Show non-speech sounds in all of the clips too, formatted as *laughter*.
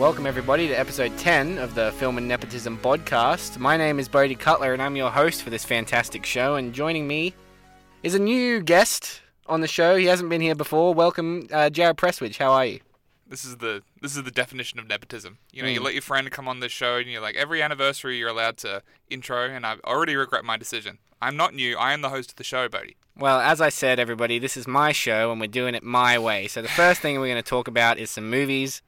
Welcome, everybody, to episode 10 of the Film and Nepotism podcast. My name is Bodhi Cutler, and I'm your host for this fantastic show. And joining me is a new guest on the show. He hasn't been here before. Welcome, uh, Jared Prestwidge. How are you? This is the this is the definition of nepotism. You know, you Mm. let your friend come on the show, and you're like, every anniversary you're allowed to intro, and I already regret my decision. I'm not new. I am the host of the show, Bodhi. Well, as I said, everybody, this is my show, and we're doing it my way. So the first thing we're going to talk about is some movies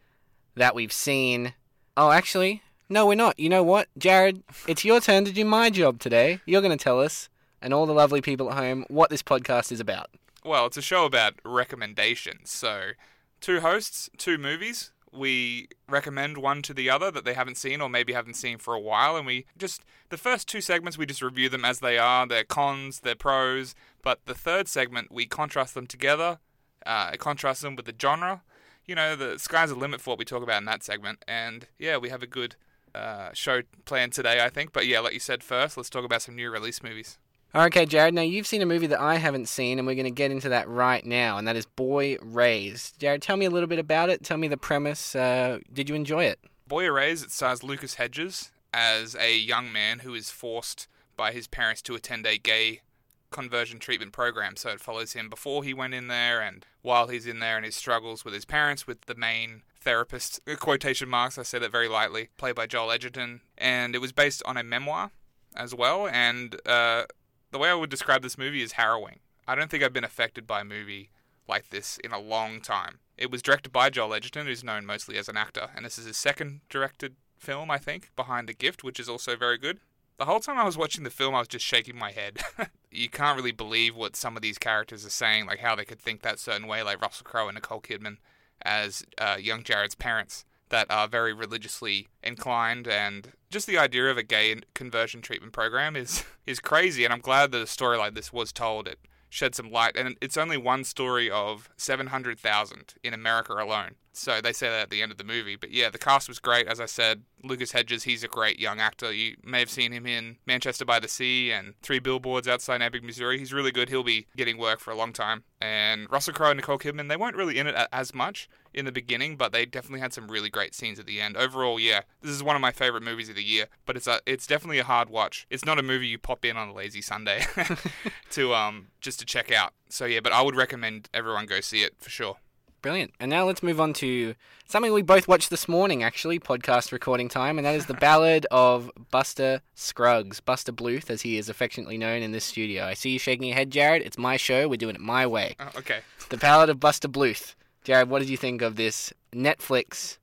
that we've seen. Oh, actually, no, we're not. You know what, Jared? It's your turn to do my job today. You're going to tell us, and all the lovely people at home, what this podcast is about. Well, it's a show about recommendations. So, two hosts, two movies. We recommend one to the other that they haven't seen or maybe haven't seen for a while, and we just the first two segments we just review them as they are, their cons, their pros. But the third segment we contrast them together, uh, contrast them with the genre. You know, the sky's the limit for what we talk about in that segment, and yeah, we have a good uh, show planned today, I think. But yeah, like you said first, let's talk about some new release movies. Okay, Jared, now you've seen a movie that I haven't seen, and we're going to get into that right now, and that is Boy Erased. Jared, tell me a little bit about it. Tell me the premise. Uh, did you enjoy it? Boy Erased, it stars Lucas Hedges as a young man who is forced by his parents to attend a gay conversion treatment program. So it follows him before he went in there and while he's in there and his struggles with his parents, with the main therapist, *laughs* quotation marks, I say that very lightly, played by Joel Edgerton. And it was based on a memoir as well. And uh, the way I would describe this movie is harrowing. I don't think I've been affected by a movie like this in a long time. It was directed by Joel Edgerton, who's known mostly as an actor, and this is his second directed film, I think, behind The Gift, which is also very good. The whole time I was watching the film, I was just shaking my head. *laughs* you can't really believe what some of these characters are saying, like how they could think that certain way, like Russell Crowe and Nicole Kidman as uh, young Jared's parents that are very religiously inclined and just the idea of a gay conversion treatment program is *laughs* is crazy and I'm glad that a story like this was told shed some light and it's only one story of 700,000 in America alone. So they say that at the end of the movie but yeah the cast was great. As I said Lucas Hedges he's a great young actor. You may have seen him in Manchester by the Sea and Three Billboards Outside Ebbing Missouri. He's really good. He'll be getting work for a long time. And Russell Crowe and Nicole Kidman they weren't really in it as much in the beginning, but they definitely had some really great scenes at the end. Overall, yeah, this is one of my favorite movies of the year. But it's a, it's definitely a hard watch. It's not a movie you pop in on a lazy Sunday *laughs* *laughs* to um just to check out. So yeah, but I would recommend everyone go see it for sure. Brilliant. And now let's move on to something we both watched this morning, actually, podcast recording time, and that is the Ballad of Buster Scruggs, Buster Bluth, as he is affectionately known in this studio. I see you shaking your head, Jared. It's my show. We're doing it my way. Oh, okay. The Ballad of Buster Bluth. Jared, what did you think of this Netflix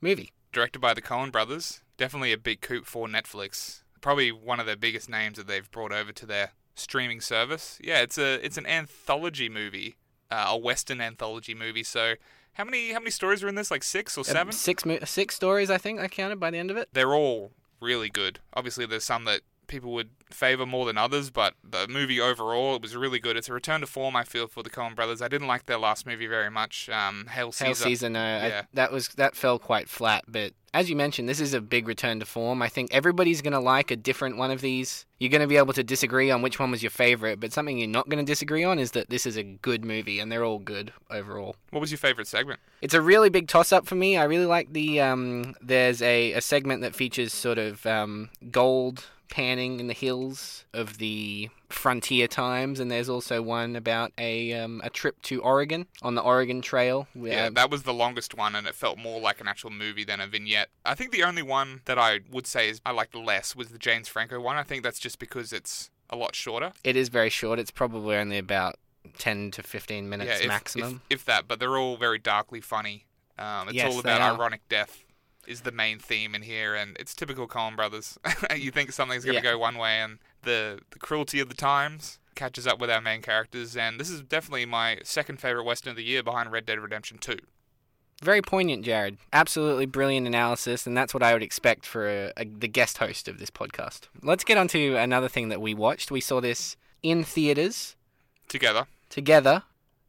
movie? Directed by the Coen brothers, definitely a big coup for Netflix. Probably one of their biggest names that they've brought over to their streaming service. Yeah, it's a it's an anthology movie, uh, a western anthology movie. So how many how many stories are in this? Like six or Uh, seven? Six, six stories, I think I counted by the end of it. they're all really good. Obviously, there's some that people would favor more than others, but the movie overall it was really good. It's a return to form, I feel, for the Coen Brothers. I didn't like their last movie very much. Um, Hail Caesar. Hail Caesar, no, I- that was that fell quite flat. But as you mentioned, this is a big return to form. I think everybody's gonna like a different one of these. You're gonna be able to disagree on which one was your favorite, but something you're not gonna disagree on is that this is a good movie, and they're all good overall. What was your favorite segment? It's a really big toss up for me. I really like the um. There's a, a segment that features sort of um gold panning in the hills of the frontier times, and there's also one about a um a trip to Oregon on the Oregon Trail. where- Yeah, that was the longest one, and it felt more like an actual movie than a vignette. I think the only one that I would say is I liked less was the James Franco one. I think that's just because it's a lot shorter. It is very short. It's probably only about 10 to 15 minutes yeah, if, maximum. If, if that, but they're all very darkly funny. Um, it's Yes, all about ironic death is the main theme in here, and it's typical Coen Brothers. *laughs* you think something's going to Yeah. go one way, and the the cruelty of the times catches up with our main characters. And this is definitely my second favorite western of the year, behind Red Dead Redemption Two. Very poignant, Jared. Absolutely brilliant analysis, and that's what I would expect for a, a, the guest host of this podcast. Let's get on to another thing that we watched. We saw this in theaters Together, together.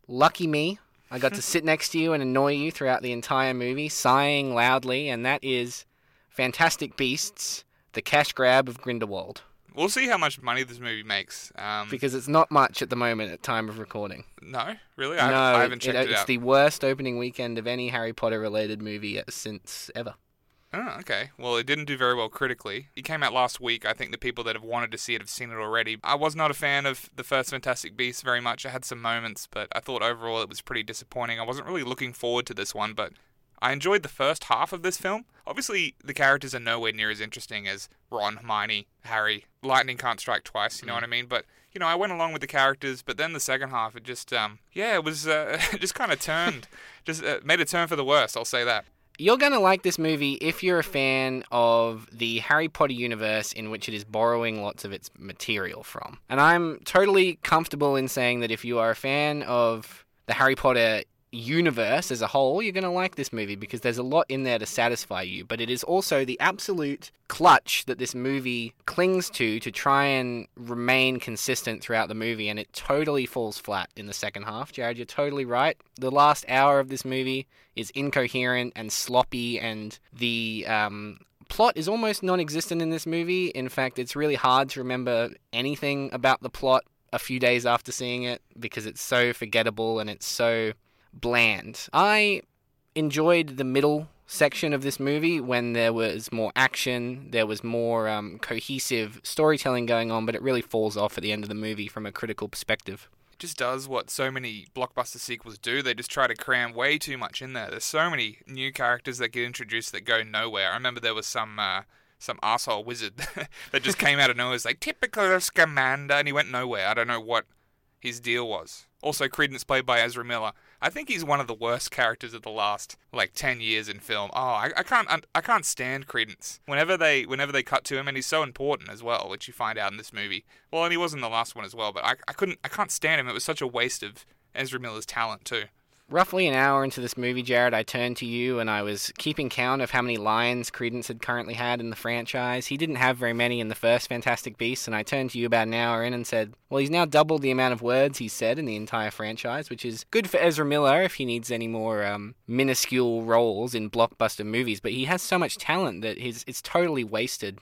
Lucky me. I got to sit next to you and annoy you throughout the entire movie, sighing loudly, and that is Fantastic Beasts, The Cash Grab of Grindelwald. We'll see how much money this movie makes. Um, because it's not much at the moment at time of recording. no, really, I, no, I haven't checked it, out. it's out. the worst opening weekend of any Harry Potter related movie since ever. Oh, okay. Well, it didn't do very well critically. It came out last week. I think the people that have wanted to see it have seen it already. I was not a fan of the first Fantastic Beasts very much. I had some moments, but I thought overall it was pretty disappointing. I wasn't really looking forward to this one, but I enjoyed the first half of this film. Obviously, the characters are nowhere near as interesting as Ron, Hermione, Harry. Lightning can't strike twice, you know what I mean? But you know, I went along with the characters, but then the second half, it just, um, yeah, it was uh, *laughs* just kind of turned, *laughs* just uh, made a turn for the worst. I'll say that. You're going to like this movie if you're a fan of the Harry Potter universe in which it is borrowing lots of its material from. And I'm totally comfortable in saying that if you are a fan of the Harry Potter universe as a whole, you're going to like this movie because there's a lot in there to satisfy you. But it is also the absolute clutch that this movie clings to to try and remain consistent throughout the movie, and it totally falls flat in the second half. Jared, you're totally right. The last hour of this movie is incoherent and sloppy, and the um, plot is almost non existent in this movie. In fact, it's really hard to remember anything about the plot a few days after seeing it because it's so forgettable and it's so bland. I enjoyed the middle section of this movie when there was more action, there was more um, cohesive storytelling going on, but it really falls off at the end of the movie from a critical perspective. It just does what so many blockbuster sequels do. They just try to cram way too much in there. There's so many new characters that get introduced that go nowhere. I remember there was some uh, some asshole wizard *laughs* that just came out of nowhere. It's like typical Scamander, and he went nowhere. I don't know what his deal was. Also, Credence played by Ezra Miller. I think he's one of the worst characters of the last like ten years in film. Oh, I, I can't I can't stand Credence. Whenever they whenever they cut to him, and he's so important as well, which you find out in this movie. Well, and he was in the last one as well, but I, I couldn't I can't stand him. It was such a waste of Ezra Miller's talent too. Roughly an hour into this movie, Jared, I turned to you and I was keeping count of how many lines Credence had currently had in the franchise. He didn't have very many in the first Fantastic Beasts, and I turned to you about an hour in and said, Well, he's now doubled the amount of words he's said in the entire franchise, which is good for Ezra Miller if he needs any more um, minuscule roles in blockbuster movies, but he has so much talent that his, it's totally wasted.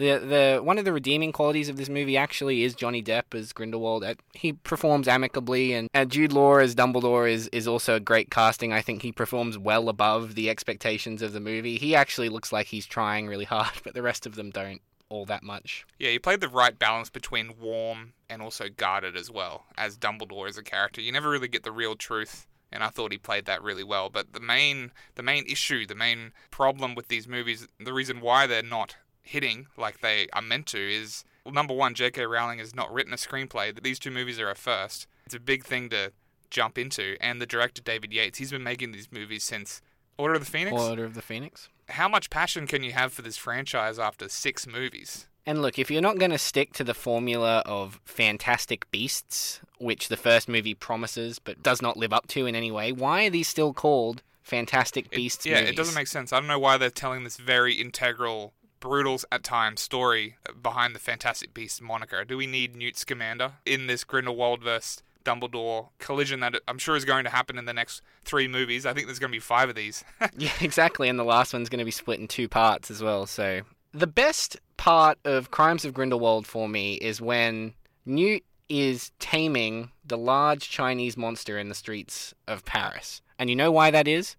The the one of the redeeming qualities of this movie actually is Johnny Depp as Grindelwald. Uh, He performs amicably, and uh, Jude Law as Dumbledore is is also a great casting. I think he performs well above the expectations of the movie. He actually looks like he's trying really hard, *laughs* but the rest of them don't all that much. Yeah, he played the right balance between warm and also guarded as well as Dumbledore as a character. You never really get the real truth and I thought he played that really well. But the main the main issue, the main problem with these movies, the reason why they're not hitting like they are meant to is well, number one, J.K. Rowling has not written a screenplay. That these two movies are a first. It's a big thing to jump into, and the director David Yates, he's been making these movies since Order of the Phoenix. Order of the Phoenix. How much passion can you have for this franchise after six movies? And look, if you're not going to stick to the formula of Fantastic Beasts, which the first movie promises but does not live up to in any way, why are these still called Fantastic It- Beasts yeah, movies? it doesn't make sense. I don't know why they're telling this very integral, brutal at times story behind the Fantastic Beasts moniker. Do we need Newt Scamander in this Grindelwald versus Dumbledore collision that I'm sure is going to happen in the next three movies? I think there's going to be five of these. *laughs* *laughs* Yeah, exactly. And the last one's going to be split in two parts as well. So the best part of Crimes of Grindelwald for me is when Newt is taming the large Chinese monster in the streets of Paris. And you know why that is?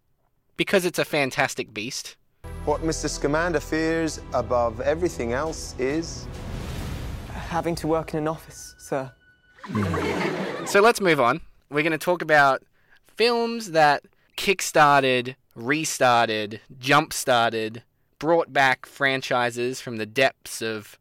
Because it's a fantastic beast. What Mr. Scamander fears above everything else is Having to work in an office, sir. So let's move on. We're going to talk about films that kickstarted, restarted, jump started, brought back franchises from the depths of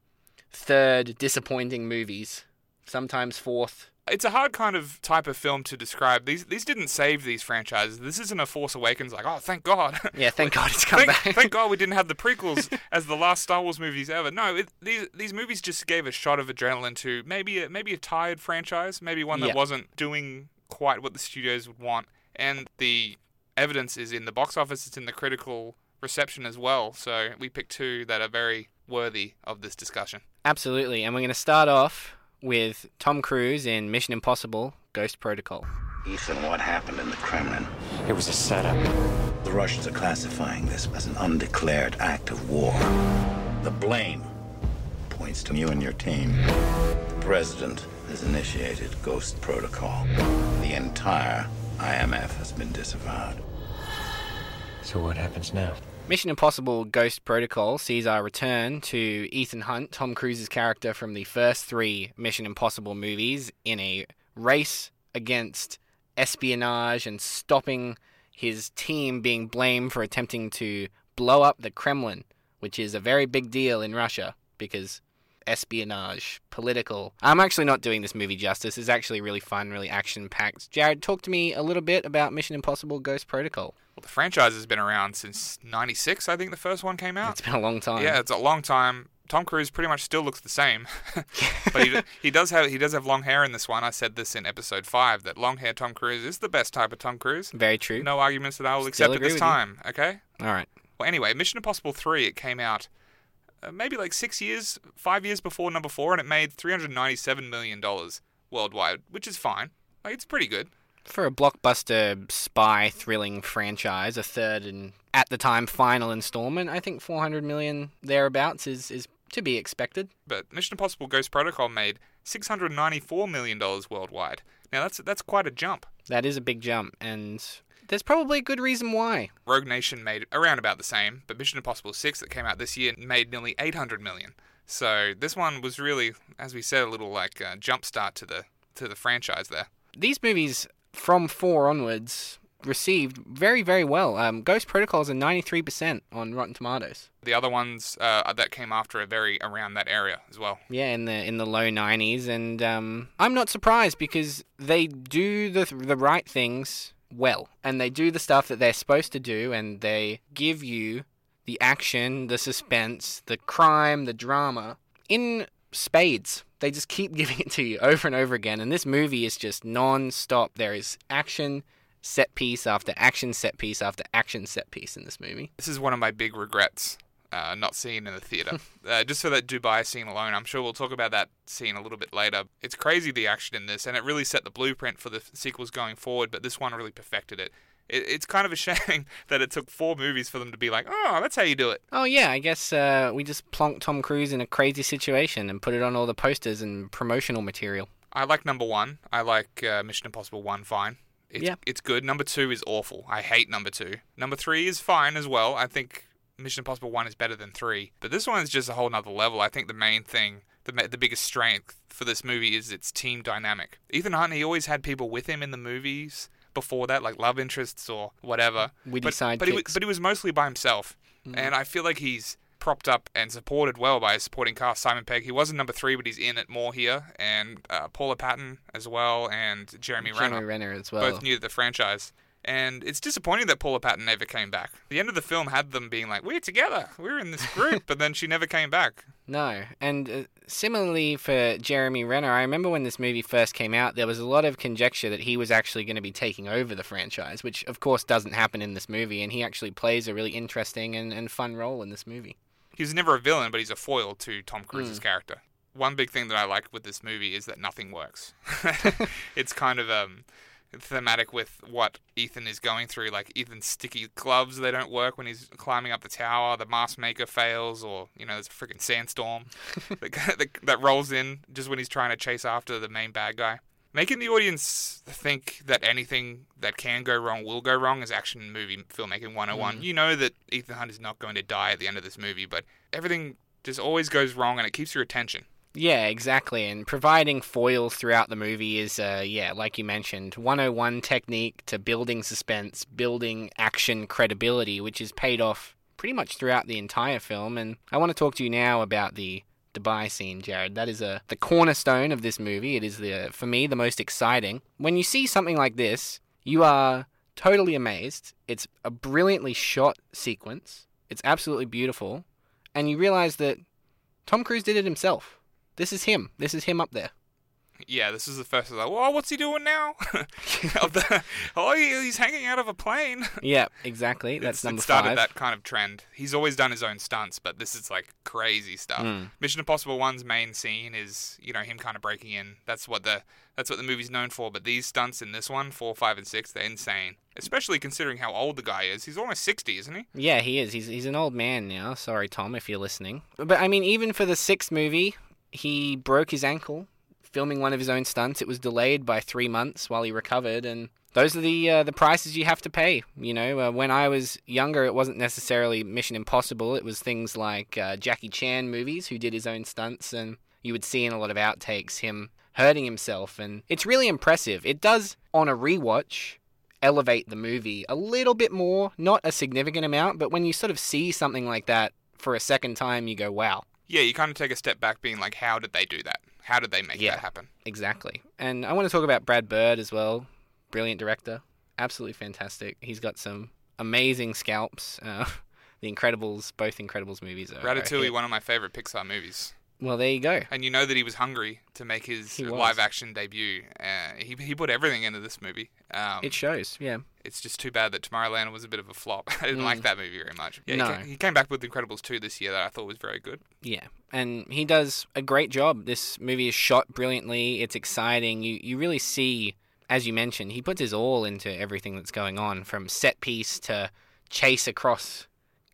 third disappointing movies, sometimes fourth. It's a hard kind of type of film to describe. These these didn't save these franchises. This isn't a Force Awakens like, oh, thank God. *laughs* Yeah, thank God it's come thank, back. thank God we didn't have the *laughs* prequels as the last Star Wars movies ever. No, it, these these movies just gave a shot of adrenaline to maybe a, maybe a tired franchise, maybe one that Yeah. wasn't doing quite what the studios would want. And the evidence is in the box office. It's in the critical reception as well. So we picked two that are very worthy of this discussion. Absolutely. And we're going to start off with Tom Cruise in Mission Impossible Ghost Protocol. Ethan, what happened in the Kremlin? It was a setup. The Russians are classifying this as an undeclared act of war. The blame points points to you and your team. The president has initiated Ghost Protocol. The entire IMF has been disavowed. So what happens now? Mission Impossible Ghost Protocol sees our return to Ethan Hunt, Tom Cruise's character from the first three Mission Impossible movies, in a race against espionage and stopping his team being blamed for attempting to blow up the Kremlin, which is a very big deal in Russia because espionage, political. I'm actually not doing this movie justice. It's actually really fun, really action packed. Jared, talk to me a little bit about Mission Impossible Ghost Protocol. Well, the franchise has been around since '96. I think the first one came out. It's been a long time. Yeah, it's a long time. Tom Cruise pretty much still looks the same, *laughs* *laughs* but he, he does have he does have long hair in this one. I said this in episode five that long hair Tom Cruise is the best type of Tom Cruise. Very true. No arguments that I will Still accept at this with you. time. Okay. All right. Well, anyway, Mission Impossible three it came out uh, maybe like six years, five years before number four, and it made three hundred ninety-seven million dollars worldwide, which is fine. Like it's pretty good. For a blockbuster spy thrilling franchise, a third and at the time final installment, I think 400 million thereabouts is, is to be expected. But Mission Impossible Ghost Protocol made six hundred ninety-four million dollars worldwide. Now that's that's quite a jump. That is a big jump, and there's probably a good reason why. Rogue Nation made around about the same, but Mission Impossible 6 that came out this year made nearly 800 million. So this one was really, as we said, a little like uh, jump start to the to the franchise there. These movies from four onwards received very, very well. Um, Ghost Protocol is a 93% on Rotten Tomatoes. The other ones uh, that came after are very around that area as well. Yeah, in the in the low 90s, and um, I'm not surprised because they do the the right things well, and they do the stuff that they're supposed to do, and they give you the action, the suspense, the crime, the drama in spades. They just keep *laughs* giving it to you over and over again, and this movie is just non-stop. There is action set piece after action set piece after action set piece in this movie. This is one of my big regrets. Uh, not seeing in the theater, *laughs* uh, just for that Dubai scene alone. I'm sure we'll talk about that scene a little bit later. It's crazy the action in this, and it really set the blueprint for the sequels going forward. But this one really perfected it. It it's kind of a *laughs* shame that it took four movies for them to be like, oh, that's how you do it. Oh yeah, I guess uh, we just plonked Tom Cruise in a crazy situation and put it on all the posters and promotional material. I like number one. I like uh, Mission Impossible one fine. It's, Yeah. it's good. Number two is awful. I hate number two. Number three is fine as well. I think Mission Impossible one is better than three, but this one is just a whole nother level. I think the main thing, the the biggest strength for this movie is its team dynamic. Ethan Hunt, he always had people with him in the movies before that, like love interests or whatever. Witty but, but he, wa- sidekicks. but he was mostly by himself, Mm. and I feel like he's propped up and supported well by his supporting cast. Simon Pegg, he wasn't number three, but he's in it more here, and uh, Paula Patton as well, and Jeremy, Jeremy Renner, Renner as well. both new to the franchise. And it's disappointing that Paula Patton never came back. The end of the film had them being like, "We're together, we're in this group," *laughs* but then she never came back. No, and uh, similarly for Jeremy Renner, I remember when this movie first came out, there was a lot of conjecture that he was actually going to be taking over the franchise, which of course doesn't happen in this movie, and he actually plays a really interesting and, and fun role in this movie. He's never a villain, but he's a foil to Tom Cruise's Mm. character. One big thing that I like with this movie is that nothing works. *laughs* *laughs* it's kind of um, thematic with what Ethan is going through. Like Ethan's sticky gloves, they don't work when he's climbing up the tower. The mask maker fails, or you know, there's a freaking sandstorm *laughs* that, that, that rolls in just when he's trying to chase after the main bad guy. Making the audience think that anything that can go wrong will go wrong is action movie filmmaking 101. Mm-hmm. You know that Ethan Hunt is not going to die at the end of this movie, but everything just always goes wrong and it keeps your attention. Yeah, exactly. And providing foils throughout the movie is, uh, yeah, like you mentioned, 101 technique to building suspense, building action credibility, which is paid off pretty much throughout the entire film. And I want to talk to you now about the Dubai scene, Jared. That is a the cornerstone of this movie. It is the for me the most exciting. When you see something like this, you are totally amazed. It's a brilliantly shot sequence. It's absolutely beautiful, and you realize that Tom Cruise did it himself. This is him. This is him up there. Yeah, this is the first. Like, well, what's he doing now? *laughs* Oh, he, he's hanging out of a plane. *laughs* Yeah, exactly. That's It's- number it started five. that kind of trend. He's always done his own stunts, but this is like crazy stuff. Hmm. Mission Impossible One's main scene is you know him kind of breaking in. That's what the that's what the movie's known for. But these stunts in this one, four, five, and six, they're insane. Especially considering how old the guy is. He's almost sixty, isn't he? Yeah, he is. He's he's an old man now. Sorry, Tom, if you're listening. But I mean, even for the sixth movie, he broke his ankle filming one of his own stunts. It was delayed by three months while he recovered, and those are the uh, the prices you have to pay. You know, uh, when I was younger, it wasn't necessarily Mission Impossible. It was things like uh, Jackie Chan movies, who did his own stunts, and you would see in a lot of outtakes him hurting himself, and it's really impressive. It does on a rewatch elevate the movie a little bit more, not a significant amount, but when you sort of see something like that for a second time, you go, wow, Yeah, you kind of take a step back, being like, how did they do that? How did they make Yeah. that happen? exactly. And I want to talk about Brad Bird as well. Brilliant director, absolutely fantastic. He's got some amazing scalps. Uh, *laughs* the Incredibles, both Incredibles movies are. are Ratatouille, hit. one of my favorite Pixar movies. Well, there you go. And you know that he was hungry to make his live action debut. Uh, he, he put everything into this movie. Um, It shows, yeah. it's just too bad that Tomorrowland was a bit of a flop. *laughs* I didn't like that movie very much. Yeah, Mm. No. he, came, he came back with The Incredibles 2 this year that I thought was very good. Yeah, and he does a great job. This movie is shot brilliantly. It's exciting. You you really see, as you mentioned, he puts his all into everything that's going on, from set piece to chase across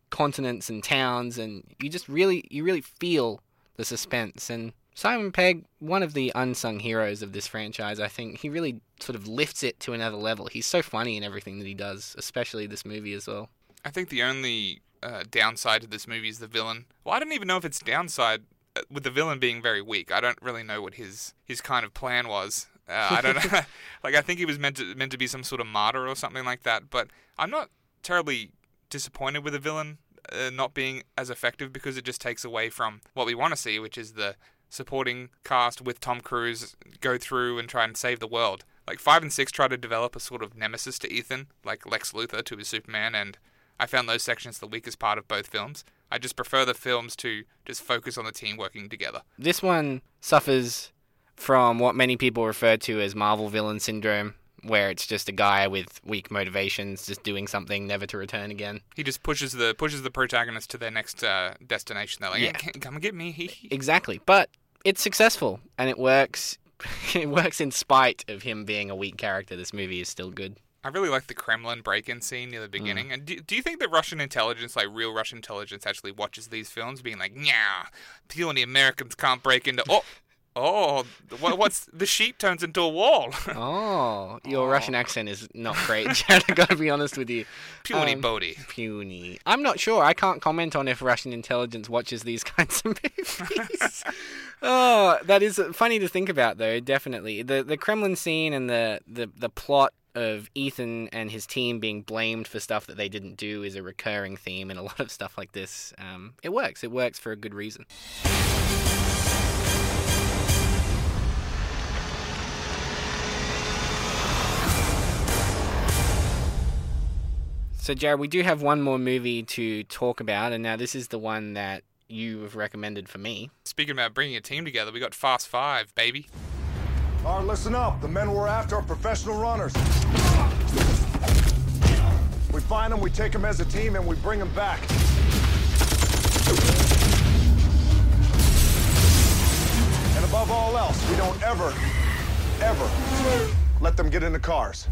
continents and towns, and you just really you really feel the suspense. And Simon Pegg, one of the unsung heroes of this franchise, I think he really sort of lifts it to another level. He's so funny in everything that he does, especially this movie as well. I think the only uh, downside to this movie is the villain. Well, I don't even know if it's downside uh, with the villain being very weak. I don't really know what his his kind of plan was. Uh, I don't know. *laughs* *laughs* like I think he was meant to meant to be some sort of martyr or something like that. But I'm not terribly disappointed with the villain uh, not being as effective because it just takes away from what we want to see, which is the supporting cast with Tom Cruise go through and try and save the world. Like five and six try to develop a sort of nemesis to Ethan, like Lex Luthor to his Superman, and I found those sections the weakest part of both films. I just prefer the films to just focus on the team working together. This one suffers from what many people refer to as Marvel villain syndrome, where it's just a guy with weak motivations, just doing something never to return again. He just pushes the pushes the protagonist to their next uh, destination. They're like, Yeah. "Hey, come and get me. *laughs* Exactly, but it's successful and it works. *laughs* it works in spite of him being a weak character. This movie is still good. I really like the Kremlin break-in scene near the beginning. And do, do you think that Russian intelligence, like real Russian intelligence, actually watches these films, being like, "Yeah, the only Americans can't break into." *laughs* Oh, oh, what's the sheep turns into a wall? *laughs* Oh, your Russian accent is not great, *laughs* Jared. I gotta be honest with you. Puny Um, Bodhi. Puny. I'm not sure. I can't comment on if Russian intelligence watches these *laughs* kinds of movies. oh, that is funny to think about, though. Definitely, the the Kremlin scene and the the the plot of Ethan and his team being blamed for stuff that they didn't do is a recurring theme in a lot of stuff like this. Um, it works. It works for a good reason. So, Jared, we do have one more movie to talk about, and now this is the one that you have recommended for me. Speaking about bringing a team together, we got Fast Five, baby. All right, listen up. The men we're after are professional runners. We find them, we take them as a team, and we bring them back. And above all else, we don't ever, ever let them get into cars.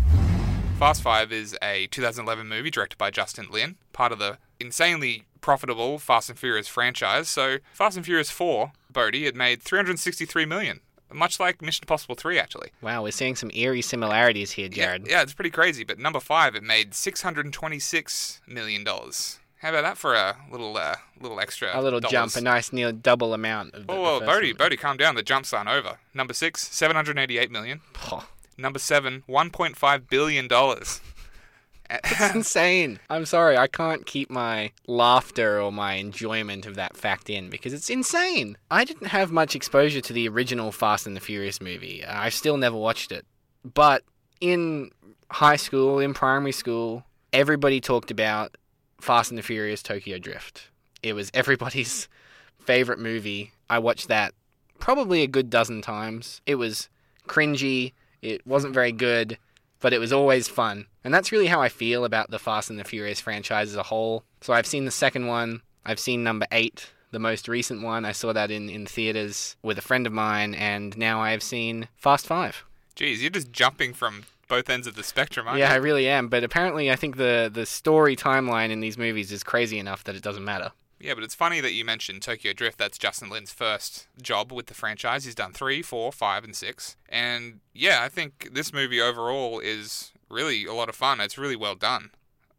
Fast Five is a 2011 movie directed by Justin Lin, part of the insanely profitable Fast and Furious franchise. So, Fast and Furious 4, Bodhi, it made 363 million, much like Mission Impossible 3, actually. Wow, we're seeing some eerie similarities here, Jared. Yeah, yeah, it's pretty crazy. But number five, it made 626 million dollars. How about that for a little, uh, little extra? A little dollars? jump, a nice near double amount of the, Oh, the Bodhi. Bodhi, calm down. The jumps aren't over. Number six, 788 million. Oh, Number seven, 1.5 billion dollars. *laughs* it's insane. I'm sorry, I can't keep my laughter or my enjoyment of that fact in because it's insane. I didn't have much exposure to the original Fast and the Furious movie. I still never watched it. But in high school, in primary school, everybody talked about Fast and the Furious Tokyo Drift. It was everybody's favorite movie. I watched that probably a good dozen times. It was cringy. It wasn't very good, but it was always fun. And that's really how I feel about the Fast and the Furious franchise as a whole. So I've seen the second one. I've seen number eight, the most recent one. I saw that in, in theaters with a friend of mine, and now I have seen Fast Five. Jeez, you're just jumping from both ends of the spectrum, aren't you? Yeah, I really am. But apparently, I think the the story timeline in these movies is crazy enough that it doesn't matter. Yeah, but it's funny that you mentioned Tokyo Drift. That's Justin Lin's first job with the franchise. He's done three, four, five, and six. And yeah, I think this movie overall is really a lot of fun. It's really well done.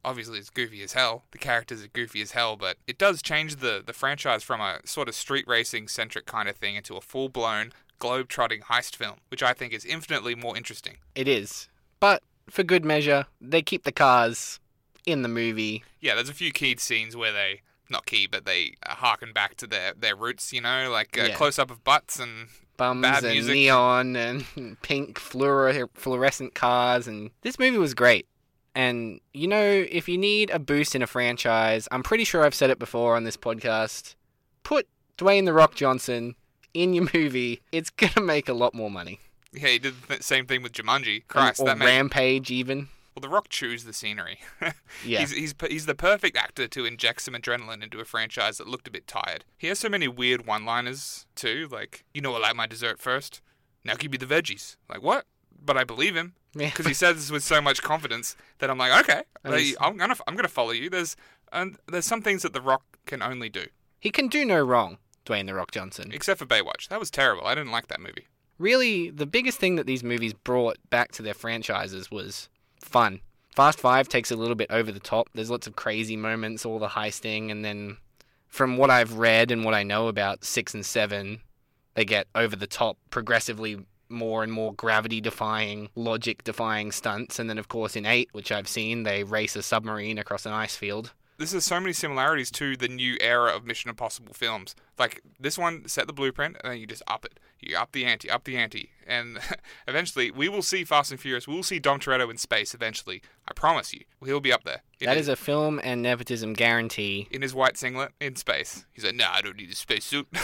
Obviously, it's goofy as hell. The characters are goofy as hell, but it does change the, the franchise from a sort of street racing centric kind of thing into a full blown globe trotting heist film, which I think is infinitely more interesting. It is, but for good measure, they keep the cars in the movie. Yeah, there's a few key scenes where they not key, but they harken back to their their roots. You know, like a Yeah. close up of butts and Bums Bad and music. neon and *laughs* pink fluor- fluorescent cars, and this movie was great. And you know, if you need a boost in a franchise, I'm pretty sure I've said it before on this podcast. Put Dwayne the Rock Johnson in your movie. It's gonna make a lot more money. yeah, he did the same thing with Jumanji. Christ, or that made Rampage even. Well. The Rock chews the scenery. *laughs* Yeah. he's he's he's the perfect actor to inject some adrenaline into a franchise that looked a bit tired. He has so many weird one-liners too, like you know I like my dessert first. Now give me the veggies. Like what? But I believe him *laughs* Yeah. because he says this with so much confidence that I'm like, okay, I'm gonna I'm gonna follow you. There's and there's some things that The Rock can only do, He can do no wrong, Dwayne the Rock Johnson. except for Baywatch. That was terrible. I didn't like that movie. really the biggest thing that these movies brought back to their franchises was fun. Fast Five takes a little bit over the top. There's lots of crazy moments, all the heisting, and then from what I've read and what I know about six and seven, they get over the top, progressively more and more gravity defying, logic defying stunts. And then, of course, in eight, which I've seen, they race a submarine across an ice field. This has so many similarities to the new era of Mission Impossible films. Like this one set the blueprint, and then you just up it. You up the ante, up the ante, and *laughs* eventually we will see Fast and Furious. We will see Dom Toretto in space eventually. I promise you, he'll be up there. That his, is a film and nepotism guarantee. in his white singlet in space. He's like, Nah, I don't need a spacesuit. *laughs*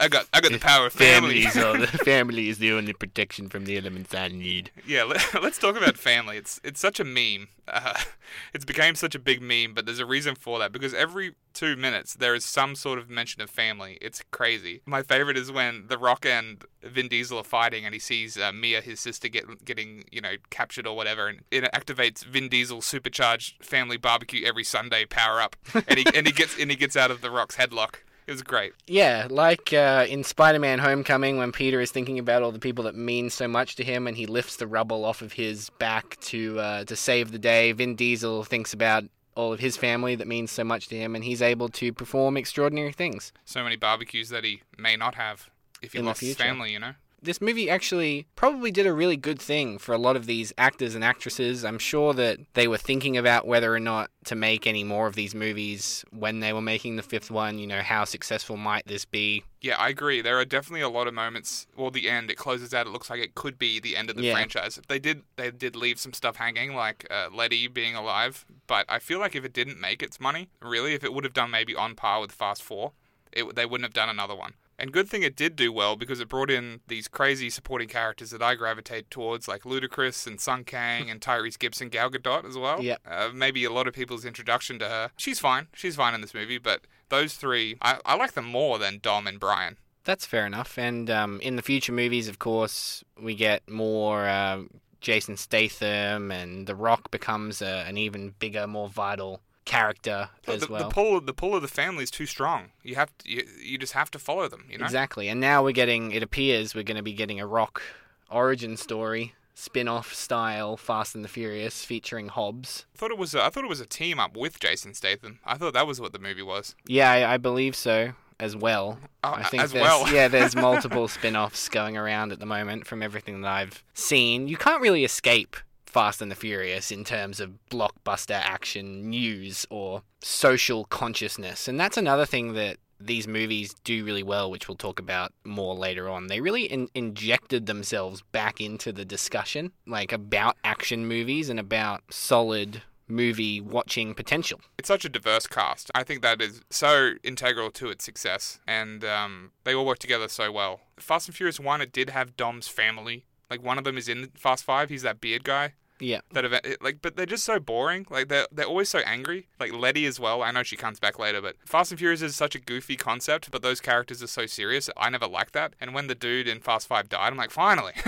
I got, I got the power of family. Are the *laughs* family is the only protection from the elements I need. Yeah, let, *laughs* let's talk about family. It's it's such a meme. Uh, *laughs* it's became such a big meme, but there's a reason for that because every two minutes there is some sort of mention of family. It's crazy. My favorite is when The Rock and Vin Diesel are fighting, and he sees uh, Mia, his sister, get getting you know captured or whatever, and it activates Vin Diesel's supercharged family barbecue every Sunday power up, and he and he gets and he gets out of The Rock's headlock. It was great. Yeah, like uh, in Spider-Man: Homecoming, when Peter is thinking about all the people that mean so much to him, and he lifts the rubble off of his back to uh, to save the day. Vin Diesel thinks about all of his family that means so much to him, and he's able to perform extraordinary things. So many barbecues that he may not have if he In lost his family. You know. This movie actually probably did a really good thing for a lot of these actors and actresses. I'm sure that they were thinking about whether or not to make any more of these movies when they were making the fifth one. You know, how successful might this be? Yeah, I agree. There are definitely a lot of moments. Well, the end it closes out. It looks like it could be the end of the Yeah. franchise. They did they did leave some stuff hanging, like uh, Letty being alive. But I feel like if it didn't make its money, really, if it would have done maybe on par with Fast Four, it, they wouldn't have done another one. And good thing it did do well because it brought in these crazy supporting characters that I gravitate towards, like Ludacris and Sung Kang and *laughs* Tyrese Gibson, Gal Gadot as well. Yep. Uh, maybe a lot of people's introduction to her. She's fine. She's fine in this movie, but those three, I, I like them more than Dom and Brian. That's fair enough. And um, in the future movies, of course, we get more uh, Jason Statham, and The Rock becomes a, an even bigger, more vital character as the, well. the pull, the pull of the family is too strong. You have to, you, you just have to follow them. You know. Exactly. And now we're getting, it appears, we're going to be getting a Rock origin story, spin off style, Fast and the Furious, featuring Hobbs. I thought it was, a, I thought it was a team up with Jason Statham. I thought that was what the movie was. Yeah, I, I believe so as well. Oh, I think as there's, well. yeah, there's *laughs* multiple spin-offs going around at the moment from everything that I've seen. You can't really escape Fast and the Furious in terms of blockbuster action news or social consciousness. And that's another thing that these movies do really well, which we'll talk about more later on. They really in- injected themselves back into the discussion, like about action movies and about solid movie watching potential. It's such a diverse cast. I think that is so integral to its success, and um, they all work together so well. Fast and Furious 1, it did have Dom's family. Like, one of them is in Fast 5. He's that beard guy. Yeah. that event like but they're just so boring. Like they're they're always so angry. Like letty as well. I know she comes back later but fast and furious is such a goofy concept but those characters are so serious i never liked that. And when the dude in fast five died i'm like finally. *laughs*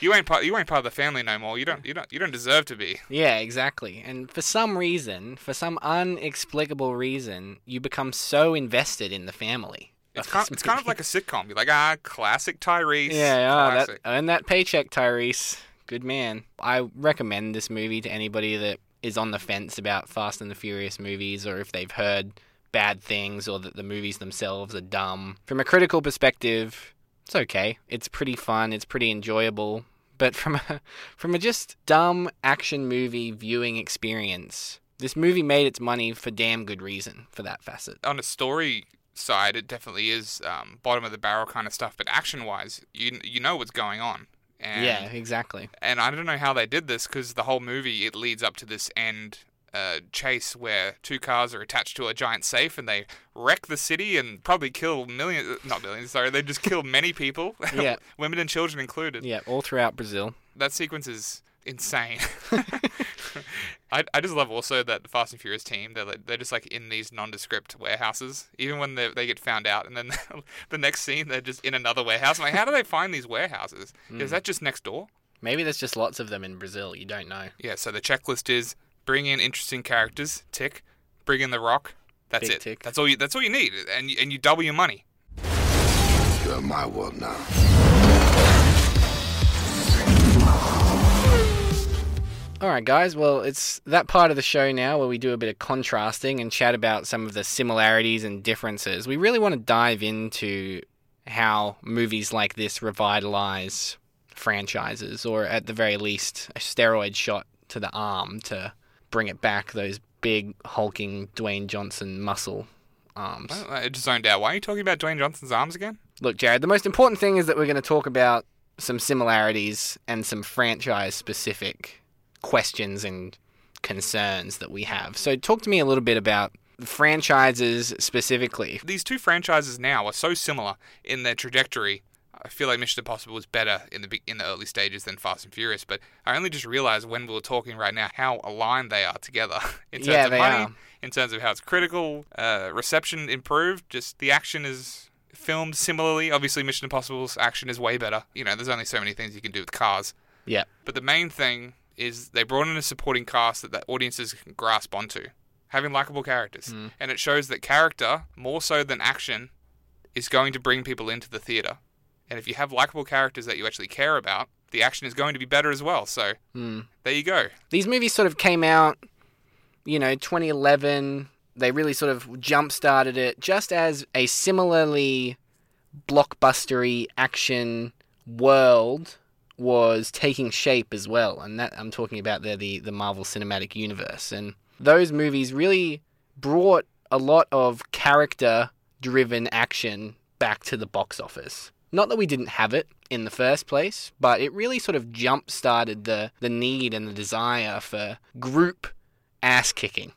You ain't part you ain't part of the family no more. You don't you don't you don't deserve to be. Yeah, exactly. And for some reason, for some unexplicable reason, you become so invested in the family. it's kind, this it's kind of like a sitcom. You're like ah classic tyrese. Yeah, oh, that, earn that paycheck, Tyrese. Good man. I recommend this movie to anybody that is on the fence about Fast and the Furious movies or if they've heard bad things or that the movies themselves are dumb. From a critical perspective, it's okay. It's pretty fun, it's pretty enjoyable. But from a *laughs* from a just dumb action movie viewing experience, this movie made its money for damn good reason for that facet. on a story side, it definitely is um, bottom of the barrel kind of stuff. But action wise, you you know what's going on. And, yeah, exactly. And I don't know how they did this because the whole movie it leads up to this end uh, chase where two cars are attached to a giant safe and they wreck the city and probably kill millions, not millions, sorry, they just kill many people, Yeah. *laughs* women and children included. Yeah, all throughout Brazil. That sequence is insane. *laughs* I, I just love also that the Fast and Furious team they're like, they're just like in these nondescript warehouses even when they they get found out and then *laughs* the next scene they're just in another warehouse. I'm like how do they find these warehouses? Is hmm. that just next door? Maybe there's just lots of them in Brazil. You don't know. Yeah. So the checklist is bring in interesting characters. Tick. Bring in the Rock. That's Big it. tick. That's all you. That's all you need, and and you double your money. You're in my world now. All right, guys. Well, it's that part of the show now where we do a bit of contrasting and chat about some of the similarities and differences. We really want to dive into how movies like this revitalize franchises, or at the very least, a steroid shot to the arm to bring it back. Those big hulking Dwayne Johnson muscle arms. I just zoned out. Why are you talking about Dwayne Johnson's arms again? Look, Jared, the most important thing is that we're going to talk about some similarities and some franchise specific questions and concerns that we have. So, talk to me a little bit about franchises specifically. These two franchises now are so similar in their trajectory. I feel like Mission Impossible was better in the in the early stages than Fast and Furious, but I only just realized when we were talking right now how aligned they are together *laughs* in terms Yeah, of they money, are. in terms of how it's critical, uh, reception improved, just the action is filmed similarly. Obviously, Mission Impossible's action is way better. You know, there's only so many things you can do with cars. Yeah. But the main thing is they brought in a supporting cast that the audiences can grasp onto, having likable characters. Hmm. And it shows that character, more so than action, is going to bring people into the theater. And if you have likable characters that you actually care about, the action is going to be better as well. So hmm. there you go. These movies sort of came out, you know, 2011. They really sort of jump started it just as a similarly blockbustery action world was taking shape as well. And that I'm talking about there the, the Marvel Cinematic Universe. And those movies really brought a lot of character driven action back to the box office. Not that we didn't have it in the first place, but it really sort of jump started the, the need and the desire for group ass kicking,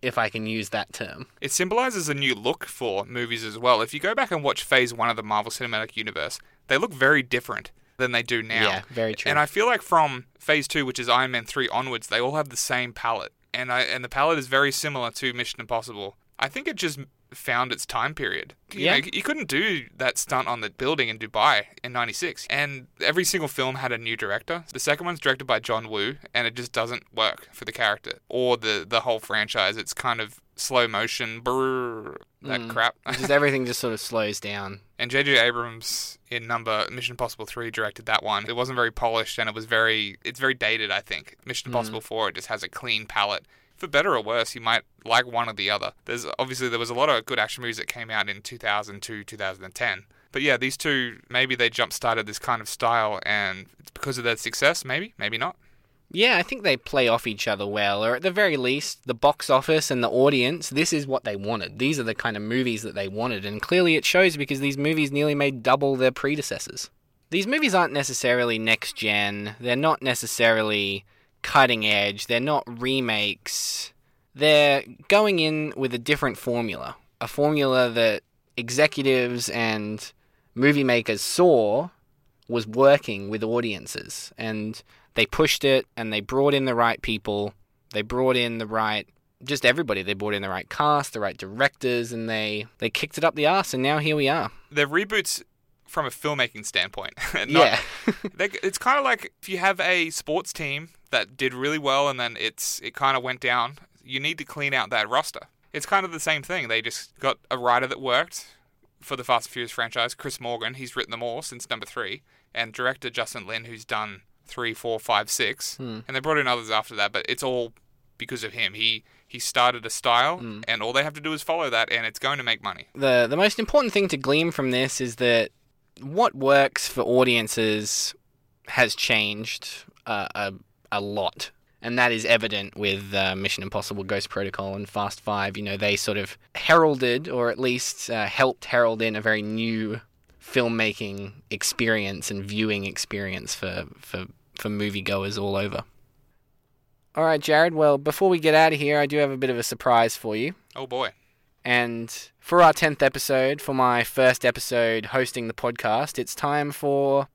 if I can use that term. It symbolizes a new look for movies as well. If you go back and watch Phase 1 of the Marvel Cinematic Universe, they look very different than they do now. Yeah, very true. And I feel like from Phase 2, which is Iron Man 3 onwards, they all have the same palette. And I and the palette is very similar to Mission Impossible. I think it just found its time period. You Yeah. know, you couldn't do that stunt on the building in Dubai in 96. And every single film had a new director. The second one's directed by John Woo, and it just doesn't work for the character or the, the whole franchise. It's kind of slow motion, brrr, that Mm. crap. just everything just sort of slows down. And J.J. Abrams in number Mission Impossible 3 directed that one. It wasn't very polished and it was very it's very dated, I think. Mission mm. Impossible 4 it just has a clean palette. For better or worse, you might like one or the other. There's obviously there was a lot of good action movies that came out in 2002, 2010. But yeah, these two maybe they jump started this kind of style and it's because of their success, maybe, maybe not. Yeah, I think they play off each other well, or at the very least, the box office and the audience, this is what they wanted. These are the kind of movies that they wanted, and clearly it shows because these movies nearly made double their predecessors. These movies aren't necessarily next gen, they're not necessarily cutting edge. They're not remakes. They're going in with a different formula, a formula that executives and movie makers saw was working with audiences, and they pushed it, and they brought in the right people. They brought in the right just everybody. They brought in the right cast, the right directors, and they they kicked it up the ass. and now here we are. They're reboots from a filmmaking standpoint. *laughs* not- Yeah. *laughs* they, it's kind of like if you have a sports team that did really well and then it's it kind of went down. You need to clean out that roster. It's kind of the same thing. They just got a writer that worked for the Fast and Furious franchise, Chris Morgan. He's written them all since number three, and director Justin Lin, who's done three, four, five, six, and they brought in others after that. But it's all because of him. He he started a style, and all they have to do is follow that, and it's going to make money. the the most important thing to glean from this is that what works for audiences has changed uh, a a lot, and that is evident with uh, Mission Impossible: Ghost Protocol and Fast Five. You know, they sort of heralded, or at least uh, helped herald in, a very new filmmaking experience and viewing experience for for for moviegoers all over. All right, Jared. Well, before we get out of here, I do have a bit of a surprise for you. Oh boy. And for our 10th episode, for my first episode hosting the podcast, it's time for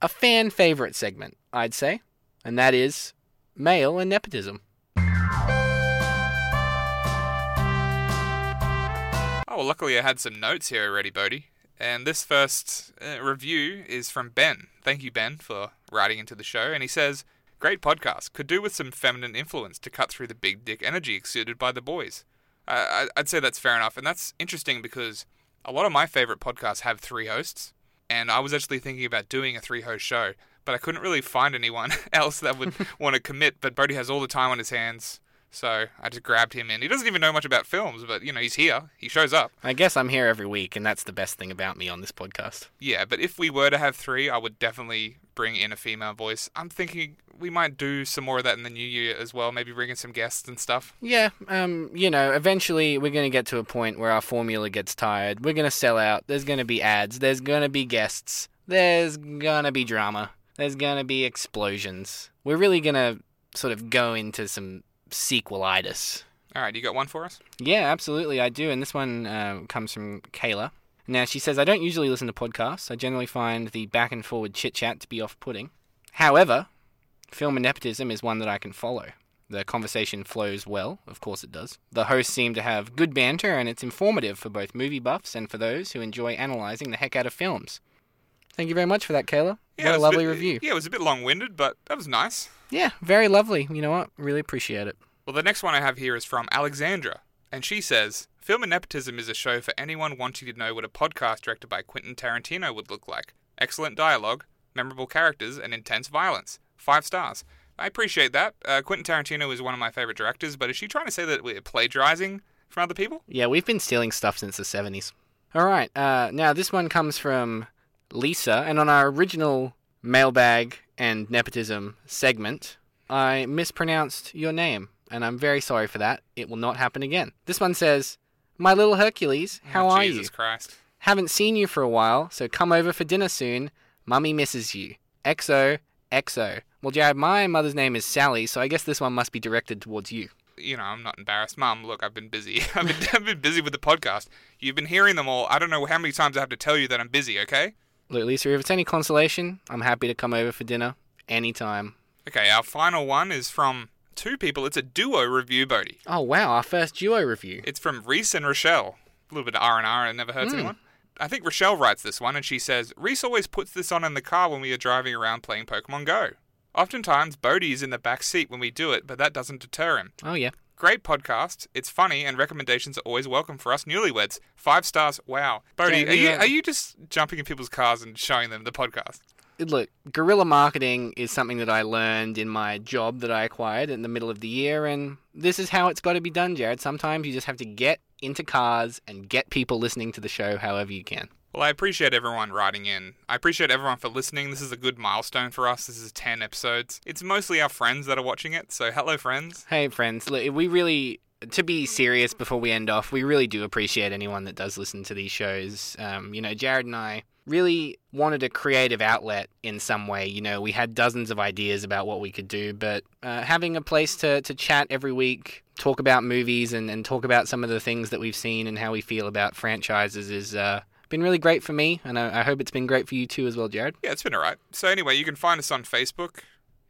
a fan favorite segment, I'd say. And that is mail and nepotism. Oh, well, luckily I had some notes here already, Bodhi. And this first uh, review is from Ben. Thank you, Ben, for writing into the show. And he says, Great podcast. Could do with some feminine influence to cut through the big dick energy exuded by the boys. Uh, I- I'd say that's fair enough. And that's interesting because a lot of my favorite podcasts have three hosts. And I was actually thinking about doing a three host show, but I couldn't really find anyone *laughs* else that would *laughs* want to commit. But Bodhi has all the time on his hands. So I just grabbed him in. He doesn't even know much about films, but you know, he's here. He shows up. I guess I'm here every week, and that's the best thing about me on this podcast. Yeah, but if we were to have three, I would definitely bring in a female voice. I'm thinking we might do some more of that in the new year as well. Maybe bring in some guests and stuff. Yeah, um, you know, eventually we're going to get to a point where our formula gets tired. We're going to sell out. There's going to be ads. There's going to be guests. There's going to be drama. There's going to be explosions. We're really going to sort of go into some sequelitis. All right, you got one for us? Yeah, absolutely, I do. And this one uh, comes from Kayla. Now, she says, I don't usually listen to podcasts. I generally find the back and forward chit chat to be off putting. However, film and nepotism is one that I can follow. The conversation flows well, of course it does. The hosts seem to have good banter, and it's informative for both movie buffs and for those who enjoy analysing the heck out of films. Thank you very much for that, Kayla. Yeah, what a lovely bit- review. Yeah, it was a bit long-winded, but that was nice. Yeah, very lovely. You know what? Really appreciate it. Well, the next one I have here is from Alexandra, and she says, "Film and Nepotism is a show for anyone wanting to know what a podcast directed by Quentin Tarantino would look like. Excellent dialogue, memorable characters, and intense violence. Five stars." I appreciate that. Uh, Quentin Tarantino is one of my favorite directors, but is she trying to say that we're plagiarizing from other people? Yeah, we've been stealing stuff since the 70s. All right, uh, now this one comes from Lisa, and on our original mailbag and nepotism segment, I mispronounced your name, and I'm very sorry for that. It will not happen again. This one says, My little Hercules, oh, how Oh, are Jesus you? Christ. Haven't seen you for a while, so come over for dinner soon. Mummy misses you. XO, XO. Well, Jared, my mother's name is Sally, so I guess this one must be directed towards you. you know, I'm not embarrassed. Mum, look, I've been busy. *laughs* I've been, I've been busy with the podcast. You've been hearing them all. I don't know how many times I have to tell you that I'm busy, okay? Look, Lisa, if it's any consolation, I'm happy to come over for dinner anytime. Okay, our final one is from two people. It's a duo review, Bodhi. Oh wow, our first duo review. It's from Reese and Rochelle. A little bit of R&R, it never hurts hmm. anyone. I think Rochelle writes this one, and she says, Reese always puts this on in the car when we are driving around playing Pokemon Go. Oftentimes, Bodhi is in the back seat when we do it, but that doesn't deter him. Oh yeah. Great podcast. It's funny, and recommendations are always welcome for us newlyweds. Five stars. Wow, Bodhi, Yeah, are you are you just jumping in people's cars and showing them the podcast? Look, guerrilla marketing is something that I learned in my job that I acquired in the middle of the year, and this is how it's got to be done, Jared. Sometimes you just have to get into cars and get people listening to the show however you can. Well, I appreciate everyone writing in. I appreciate everyone for listening. This is a good milestone for us. This is 10 episodes. It's mostly our friends that are watching it, so hello, friends. Hey, friends, look, we really, to be serious before we end off, we really do appreciate anyone that does listen to these shows. Um, you know, Jared and I really wanted a creative outlet in some way. You know, we had dozens of ideas about what we could do, but uh, having a place to, to chat every week, talk about movies, and, and talk about some of the things that we've seen and how we feel about franchises is uh, been really great for me, and I, I hope it's been great for you too as well, Jared. Yeah, it's been alright. So anyway, you can find us on Facebook.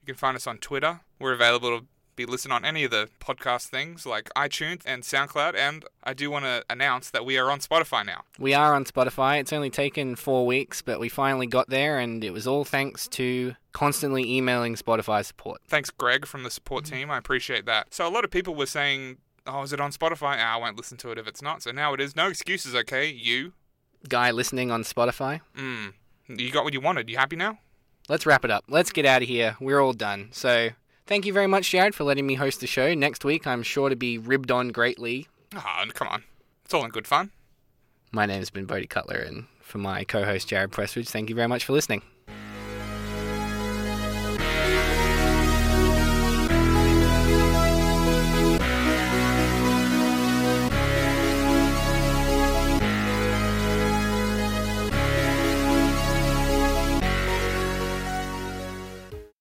You can find us on Twitter. We're available to be listened on any of the podcast things like iTunes and SoundCloud. And I do want to announce that we are on Spotify now. We are on Spotify. It's only taken four weeks, but we finally got there, and it was all thanks to constantly emailing Spotify support. Thanks, Greg, from the support team. I appreciate that. So a lot of people were saying, "Oh, is it on Spotify?" Ah, I won't listen to it if it's not. So now it is. No excuses, okay? You, Guy listening on Spotify. mm, you got what you wanted. You happy now? Let's wrap it up. Let's get out of here. We're all done. So, thank you very much, Jared, for letting me host the show. Next week, I'm sure to be ribbed on greatly. Ah, come on. It's all in good fun. My name has been Bodhi Cutler, and for my co host, Jared Prestwidge, thank you very much for listening.